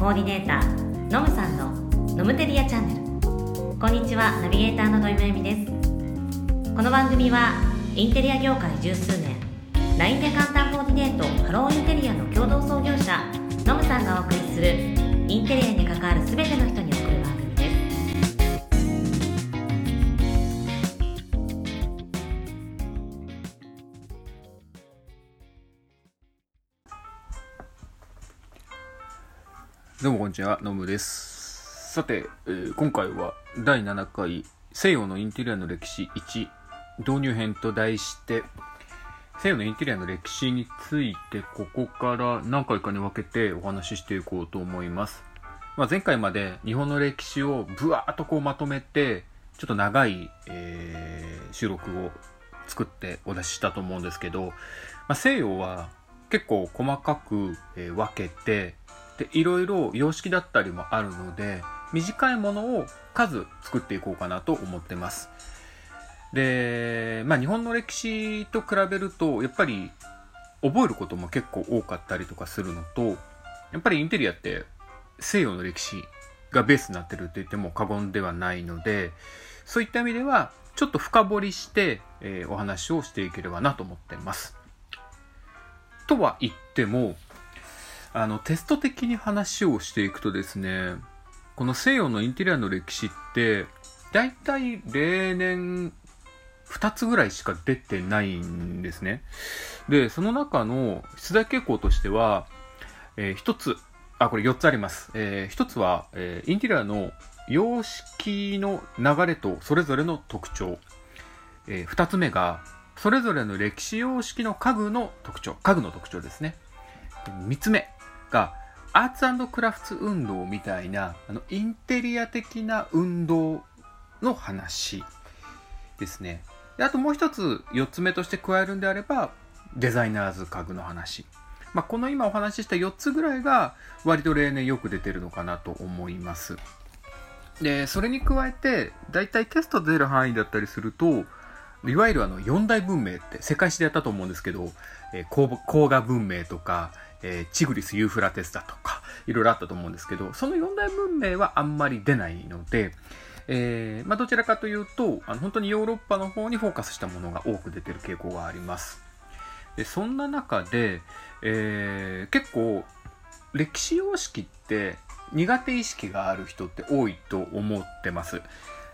コーディネーターのむさんのノムテリアチャンネル。こんにちはナビゲーターの土井まゆみです。この番組はインテリア業界十数年 LINE で簡単コーディネートハローインテリアの共同創業者のむさんがお送りするインテリアに関わる全ての人に送るどうもこんにちは、のむです。さて、えー今回は第7回西洋のインテリアの歴史1導入編と題して、西洋のインテリアの歴史についてここから何回かに分けてお話ししていこうと思います。まあ、前回まで日本の歴史をぶわーっとこうまとめて、ちょっと長い、えー収録を作ってお出ししたと思うんですけど、まあ、西洋は結構細かく、えー分けて、でいろいろ様式だったりもあるので短いものを数作っていこうかなと思ってます。でまあ日本の歴史と比べるとやっぱり覚えることも結構多かったりとかするのとやっぱりインテリアって西洋の歴史がベースになってるって言っても過言ではないのでそういった意味ではちょっと深掘りして、えーお話をしていければなと思ってます。とは言ってもあの、テスト的に話をしていくとですね、この西洋のインテリアの歴史って、だいたい例年2つぐらいしか出てないんですね。で、その中の出題傾向としては、え1つ、あ、これ4つあります。え1つは、えーインテリアの様式の流れとそれぞれの特徴。え2つ目が、それぞれの歴史様式の家具の特徴。家具の特徴ですね。3つ目がアーツクラフト運動みたいなあのインテリア的な運動の話ですね。であともう一つ4つ目として加えるんであればデザイナーズ家具の話、まあ、この今お話しした4つぐらいが割と例年よく出てるのかなと思います。でそれに加えて大体テスト出る範囲だったりするといわゆるあの四大文明って世界史でやったと思うんですけど、えー、黄黄河文明とか、えーチグリス・ユーフラテスだとかいろいろあったと思うんですけどその四大文明はあんまり出ないので、えーまあ、どちらかというとあの本当にヨーロッパの方にフォーカスしたものが多く出てる傾向があります。でそんな中で、えー結構歴史様式って苦手意識がある人って多いと思ってます。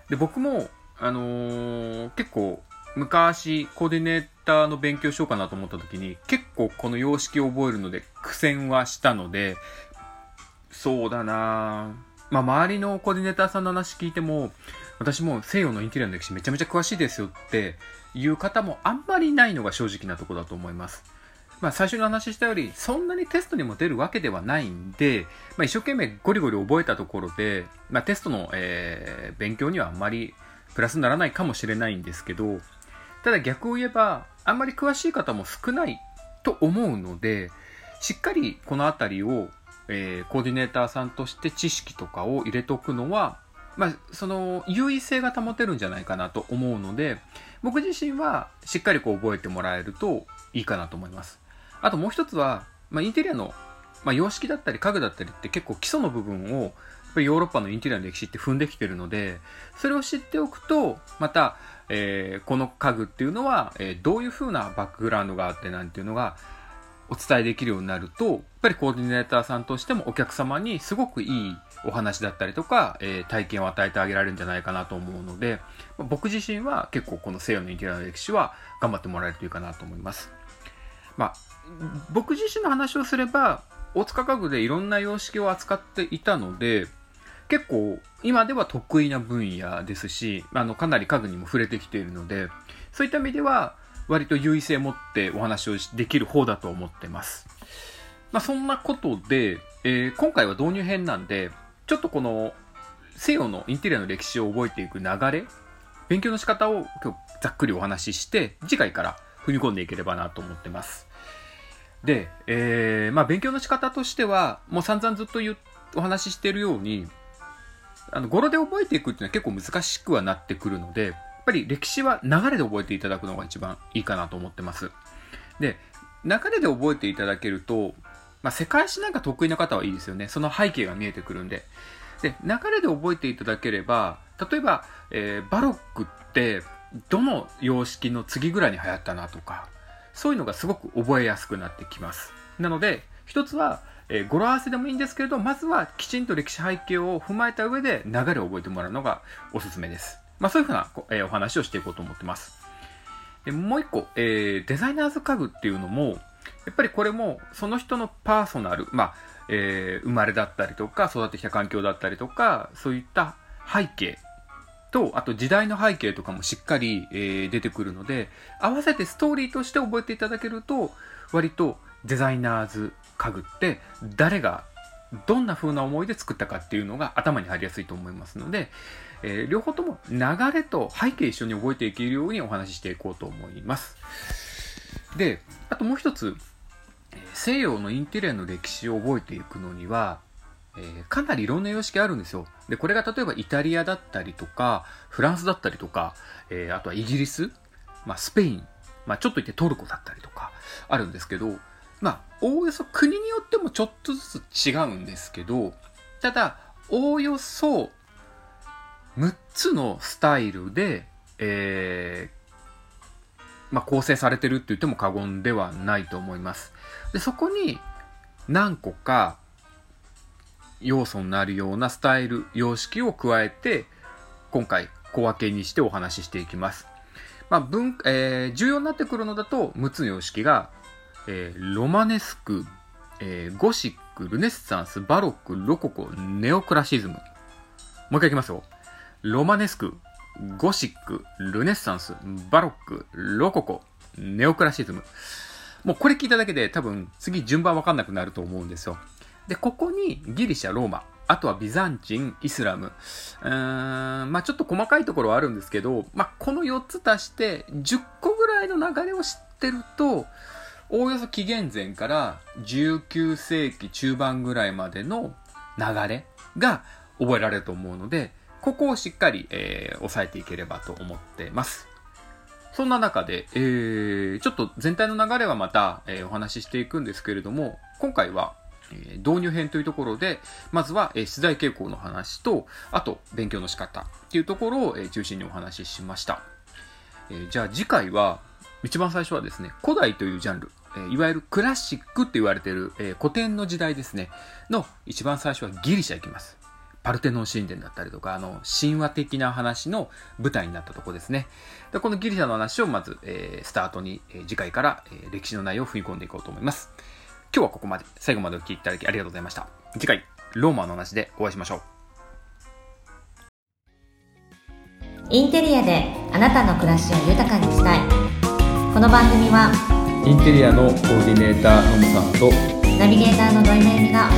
で僕も、あのー結構昔コーディネーターの勉強しようかなと思った時に結構この様式を覚えるので苦戦はしたのでそうだな。まあ周りのコーディネーターさんの話聞いても私も西洋のインテリアの歴史めちゃめちゃ詳しいですよっていう方もあんまりないのが正直なところだと思います。まあ最初にお話ししたよりそんなにテストにも出るわけではないんで、まあ、一生懸命ゴリゴリ覚えたところで、まあ、テストの、えー勉強にはあんまりプラスにならないかもしれないんですけどただ逆を言えばあんまり詳しい方も少ないと思うのでしっかりこの辺りを、えーコーディネーターさんとして知識とかを入れておくのは、まあ、その優位性が保てるんじゃないかなと思うので僕自身はしっかりこう覚えてもらえるといいかなと思います。あともう一つは、まあ、インテリアの、まあ、様式だったり家具だったりって結構基礎の部分をやっぱりヨーロッパのインテリアの歴史って踏んできてるのでそれを知っておくとまた、えーこの家具っていうのは、えーどういう風なバックグラウンドがあってなんていうのがお伝えできるようになるとやっぱりコーディネーターさんとしてもお客様にすごくいいお話だったりとか、えー体験を与えてあげられるんじゃないかなと思うのでま僕自身は結構この西洋のインテリアの歴史は頑張ってもらえるといいかなと思います。まあ、僕自身の話をすれば大塚家具でいろんな様式を扱っていたので結構今では得意な分野ですしあのかなり家具にも触れてきているのでそういった意味では割と優位性を持ってお話をできる方だと思ってます。まあ、そんなことで、えー今回は導入編なんでちょっとこの西洋のインテリアの歴史を覚えていく流れ勉強の仕方を今日ざっくりお話しして次回から踏み込んでいければなと思ってます。で、えーまあ勉強の仕方としては、もう散々ずっとお話ししているように、あの、語呂で覚えていくっていうのは結構難しくはなってくるので、やっぱり歴史は流れで覚えていただくのが一番いいかなと思ってます。で、流れで覚えていただけると、まあ、世界史なんか得意な方はいいですよね。その背景が見えてくるんで。で、流れで覚えていただければ、例えば、えー、バロックって、どの様式の次ぐらいに流行ったなとか、そういうのがすごく覚えやすくなってきます。なので、一つは、えー、語呂合わせでもいいんですけれど、まずはきちんと歴史背景を踏まえた上で流れを覚えてもらうのがおすすめです。まあそういうふうな、えー、お話をしていこうと思ってます。でもう一個、えー、デザイナーズ家具っていうのも、やっぱりこれもその人のパーソナル、まあ、えー、生まれだったりとか、育ってきた環境だったりとか、そういった背景と、あと時代の背景とかもしっかり、えー、出てくるので、合わせてストーリーとして覚えていただけると、割とデザイナーズ家具って誰がどんな風な思いで作ったかっていうのが頭に入りやすいと思いますので、えー、両方とも流れと背景一緒に覚えていけるようにお話ししていこうと思います。で、あともう一つ、西洋のインテリアの歴史を覚えていくのには、えー、かなりいろんな様式あるんですよ。で、これが例えばイタリアだったりとか、フランスだったりとか、えー、あとはイギリス、まあ、スペイン、まあ、ちょっと言ってトルコだったりとか、あるんですけど、まあ、おおよそ国によってもちょっとずつ違うんですけど、ただ、おおよそ6つのスタイルで、えー、まあ、構成されてるって言っても過言ではないと思います。で、そこに何個か要素になるようなスタイル、様式を加えて、今回小分けにしてお話ししていきます。まあ、文、えー、重要になってくるのだと、6つの様式が、えー、ロマネスク、えー、ゴシック、ルネッサンス、バロック、ロココ、ネオクラシズム。もう一回いきますよ。ロマネスク、ゴシック、ルネッサンス、バロック、ロココ、ネオクラシズム。もうこれ聞いただけで多分次順番わかんなくなると思うんですよ。で、ここにギリシャ、ローマ、あとはビザンチン、イスラム。うーん、まあちょっと細かいところはあるんですけど、まあこの4つ足して10個ぐらいの流れを知ってると、おおよそ紀元前から19世紀中盤ぐらいまでの流れが覚えられると思うので、ここをしっかり、えー、押さえていければと思ってます。そんな中で、えー、ちょっと全体の流れはまた、えー、お話ししていくんですけれども、今回は、え導入編というところで、まずは、えー、出題傾向の話と、あと、勉強の仕方っていうところを、えー、中心にお話ししました。えー、じゃあ次回は、一番最初はですね、古代というジャンル、えー、いわゆるクラシックって言われている、えー、古典の時代ですね、の一番最初はギリシャ行きます。パルテノン神殿だったりとか、あの、神話的な話の舞台になったとこですね。でこのギリシャの話をまず、えー、スタートに、えー、次回から、えー、歴史の内容を踏み込んでいこうと思います。今日はここまで。最後までお聴きいただきありがとうございました。次回、ローマの話でお会いしましょう。インテリアであなたの暮らしを豊かにしたい。この番組は、インテリアのコーディネーターのむさんと、ナビゲーターの土井めぐみが